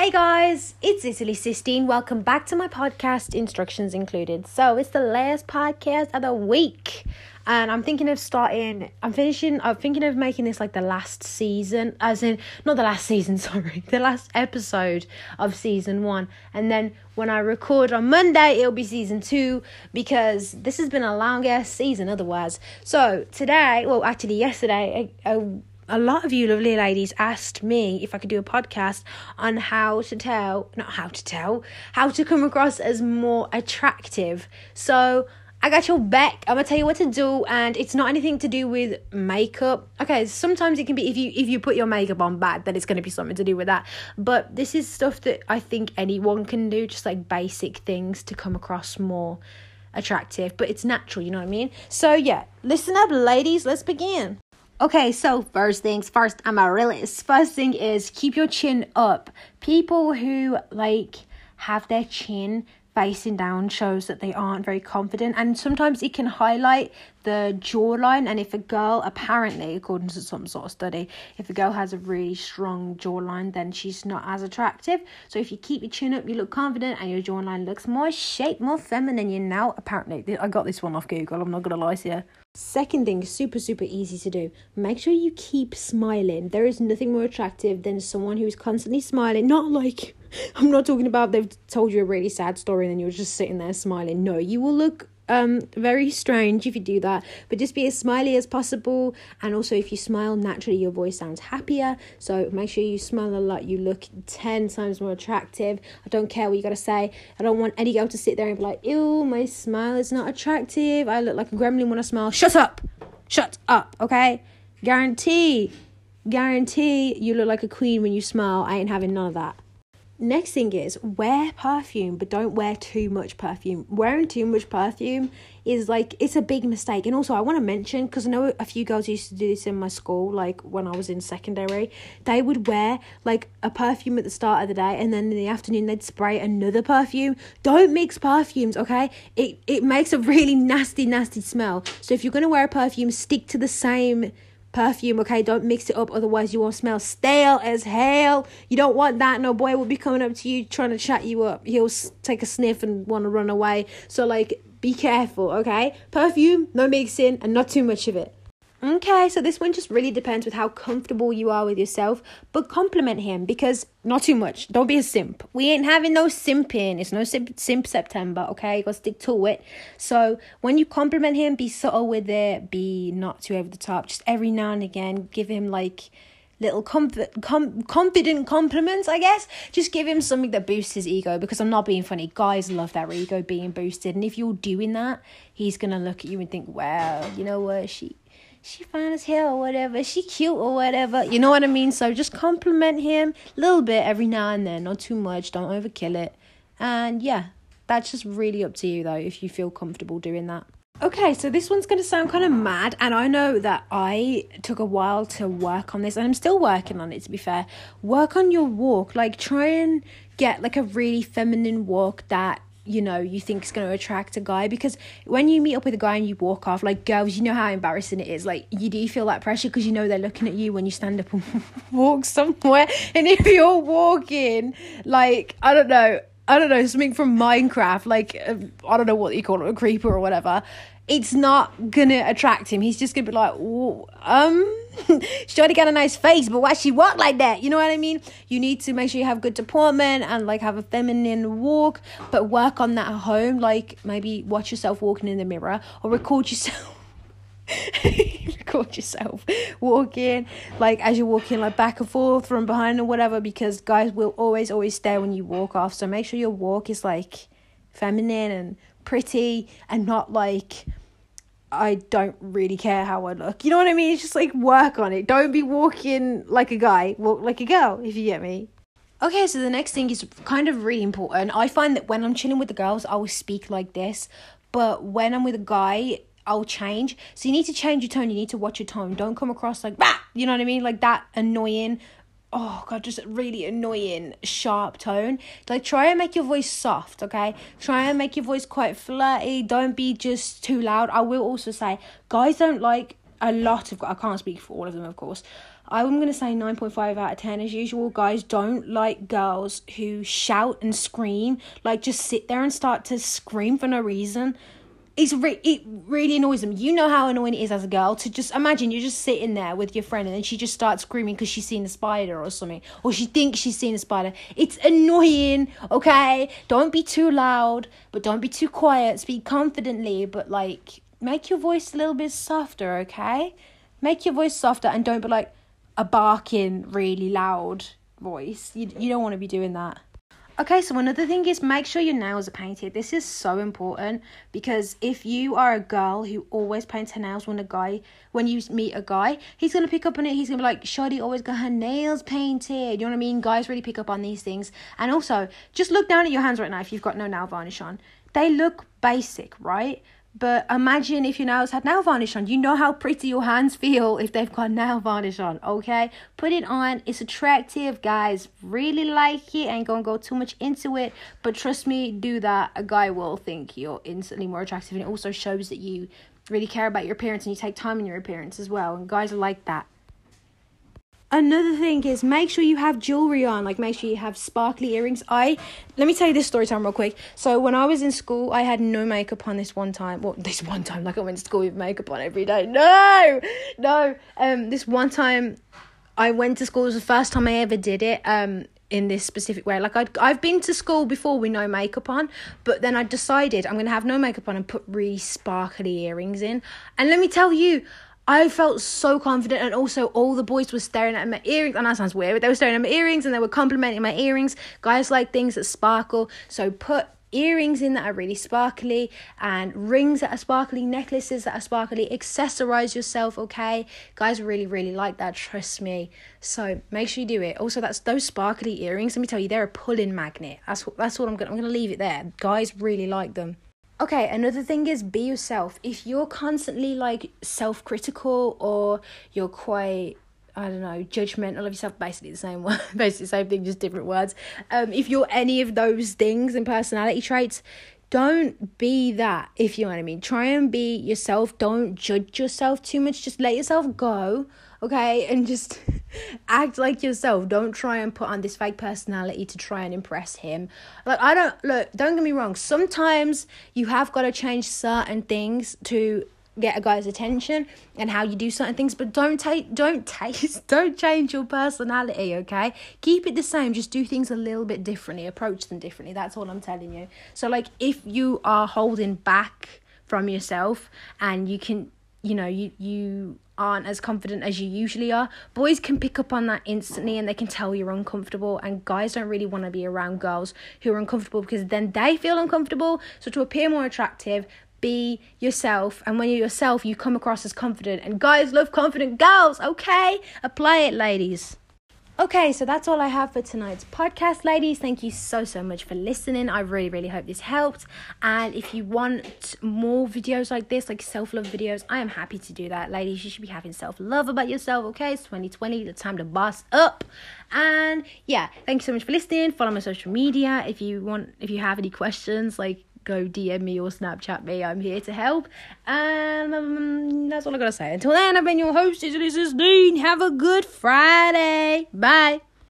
Hey guys, it's Italy Sistine. Welcome back to my podcast, instructions included. So it's the last podcast of the week, and I'm thinking of starting. I'm finishing. I'm thinking of making this like the last season, as in not the last season. Sorry, the last episode of season one, and then when I record on Monday, it'll be season two because this has been a long ass season otherwise. So today, well, actually yesterday, a, a a lot of you lovely ladies asked me if I could do a podcast on how to tell, not how to tell, how to come across as more attractive. So I got your back. I'm gonna tell you what to do, and it's not anything to do with makeup. Okay, sometimes it can be if you if you put your makeup on bad, then it's gonna be something to do with that. But this is stuff that I think anyone can do, just like basic things to come across more attractive. But it's natural, you know what I mean? So yeah, listen up, ladies. Let's begin. Okay, so first things first, amaryllis. First thing is keep your chin up. People who like have their chin facing down shows that they aren't very confident and sometimes it can highlight the jawline and if a girl apparently according to some sort of study if a girl has a really strong jawline then she's not as attractive so if you keep your chin up you look confident and your jawline looks more shaped more feminine you know apparently i got this one off google i'm not gonna lie to you Second thing, super, super easy to do. Make sure you keep smiling. There is nothing more attractive than someone who's constantly smiling. Not like, I'm not talking about they've told you a really sad story and then you're just sitting there smiling. No, you will look um very strange if you do that but just be as smiley as possible. And also if you smile naturally your voice sounds happier. So make sure you smile a lot. You look 10 times more attractive. I don't care what you gotta say. I don't want any girl to sit there and be like ew my smile is not attractive. I look like a gremlin when i smile. Shut up. Shut up okay? Guarantee guarantee you look like a queen when you smile. I ain't having none of that Next thing is wear perfume, but don't wear too much perfume. Wearing too much perfume is like it's a big mistake. And also, I want to mention because I know a few girls used to do this in my school, like when I was in secondary. They would wear like a perfume at the start of the day, and then in the afternoon they'd spray another perfume. Don't mix perfumes, okay? It it makes a really nasty, nasty smell. So if you're gonna wear a perfume, stick to the same perfume, okay? Don't mix it up, otherwise you won't smell stale as hell. You don't want that. No boy will be coming up to you trying to chat you up. He'll take a sniff and want to run away. So like, be careful, okay? Perfume, no mixing, and not too much of it. Okay, so this one just really depends with how comfortable you are with yourself, but compliment him because not too much. Don't be a simp. We ain't having no simping. It's no simp, simp September, okay? You gotta stick to it. So when you compliment him, be subtle with it, be not too over the top. Just every now and again, give him like little comfort, com- confident compliments, I guess. Just give him something that boosts his ego because I'm not being funny. Guys love their ego being boosted. And if you're doing that, he's going to look at you and think, well, you know what? She she fine as hell or whatever, she cute or whatever. You know what I mean? So just compliment him a little bit every now and then, not too much, don't overkill it. And yeah, that's just really up to you though if you feel comfortable doing that. Okay, so this one's going to sound kind of mad, and I know that I took a while to work on this, and I'm still working on it to be fair. Work on your walk, like, try and get like a really feminine walk that you know you think is going to attract a guy? Because when you meet up with a guy and you walk off like girls you know how embarrassing it is. Like you do feel that pressure because you know they're looking at you when you stand up and walk somewhere. And if you're walking like i don't know i don't know something from minecraft like uh, i don't know what you call it a creeper or whatever it's not gonna attract him. He's just gonna be like, um, to get a nice face, but why she walk like that? You know what I mean? You need to make sure you have good deportment and like have a feminine walk, but work on that at home. Like maybe watch yourself walking in the mirror or record yourself. record yourself walking like as you're walking like back and forth from behind or whatever because guys will always always stare when you walk off so make sure your walk is like feminine and pretty and not like I don't really care how I look. You know what I mean? It's just like work on it. Don't be walking like a guy, walk like a girl, if you get me. Okay, so the next thing is kind of really important. I find that when I'm chilling with the girls, I will speak like this, but when I'm with a guy, I'll change. So you need to change your tone. You need to watch your tone. Don't come across like, bah! you know what I mean? Like that annoying oh god just really annoying sharp tone like try and make your voice soft okay try and make your voice quite flirty don't be just too loud i will also say guys don't like a lot of i can't speak for all of them of course I'm going to say 9.5 out of 10 as usual. Guys don't like girls who shout and scream, like just sit there and start to scream for no reason. It's re- it really annoys them. You know how annoying it is as a girl to just imagine you're just sitting there with your friend and then she just starts screaming because she's seen a spider or something, or she thinks she's seen a spider. It's annoying, okay? Don't be too loud, but don't be too quiet. Speak confidently, but like make your voice a little bit softer, okay? Make your voice softer and don't be like a barking, really loud voice. You, you don't want to be doing that. Okay, so another thing is make sure your nails are painted. This is so important because if you are a girl who always paints her nails when a guy when you meet a guy, he's gonna pick up on it. He's gonna be like, Shoddy always got her nails painted. You know what I mean? Guys really pick up on these things. And also, just look down at your hands right now if you've got no nail varnish on. They look basic, right? But imagine if your nails had nail varnish on. You know how pretty your hands feel if they've got nail varnish on, okay? Put it on. It's attractive, guys. Really like it. Ain't gonna go too much into it. But trust me, do that. A guy will think you're instantly more attractive. And it also shows that you really care about your appearance and you take time in your appearance as well. And guys are like that. Another thing is make sure you have jewelry on, like make sure you have sparkly earrings. I let me tell you this story time real quick. So when I was in school, I had no makeup on this one time. Well, this one time, like I went to school with makeup on every day. No, no. Um, this one time, I went to school. It was the first time I ever did it. Um, in this specific way. Like i I've been to school before with no makeup on, but then I decided I'm gonna have no makeup on and put really sparkly earrings in. And let me tell you, I felt so confident, and also all the boys were staring at my earrings. And that sounds weird, but they were staring at my earrings and they were complimenting my earrings. Guys like things that sparkle, so put earrings in that are really sparkly and rings that are sparkly, necklaces that are sparkly. Accessorize yourself, okay? Guys really, really like that. Trust me. So make sure you do it. Also, that's those sparkly earrings. Let me tell you, they're a pulling magnet. That's what that's what I'm gonna I'm gonna leave it there. Guys really like them. Okay, another thing is be yourself. If you're constantly like self critical or you're quite I don't know, judgmental of yourself, basically the same word, basically the same thing, just different words. Um, if you're any of those things and personality traits, don't be that, if you know what I mean. Try and be yourself. Don't judge yourself too much. Just let yourself go, okay? And just act like yourself. Don't try and put on this fake personality to try and impress him. Like, I don't, look, don't get me wrong. Sometimes you have got to change certain things to get a guy's attention and how you do certain things but don't take don't taste don't change your personality okay keep it the same just do things a little bit differently approach them differently that's all i'm telling you so like if you are holding back from yourself and you can you know you you aren't as confident as you usually are. Boys can pick up on that instantly and they can tell you're uncomfortable and guys don't really want to be around girls who are uncomfortable because then they feel uncomfortable. So to appear more attractive be yourself and when you're yourself you come across as confident. And guys love confident girls okay? Apply it ladies okay so that's all i have for tonight's podcast ladies. Thank you so so much for listening. I really really hope this helped. And if you want more videos like this like self-love videos i am happy to do that. Ladies you should be having self-love about yourself okay? It's 2020 the time to boss up. And yeah thank you so much for listening. Follow my social media if you want if you have any questions like go DM me or Snapchat me. I'm here to help. And um, that's all I gotta say. Until then, I've been your host, is Dean. Have a good Friday. Bye.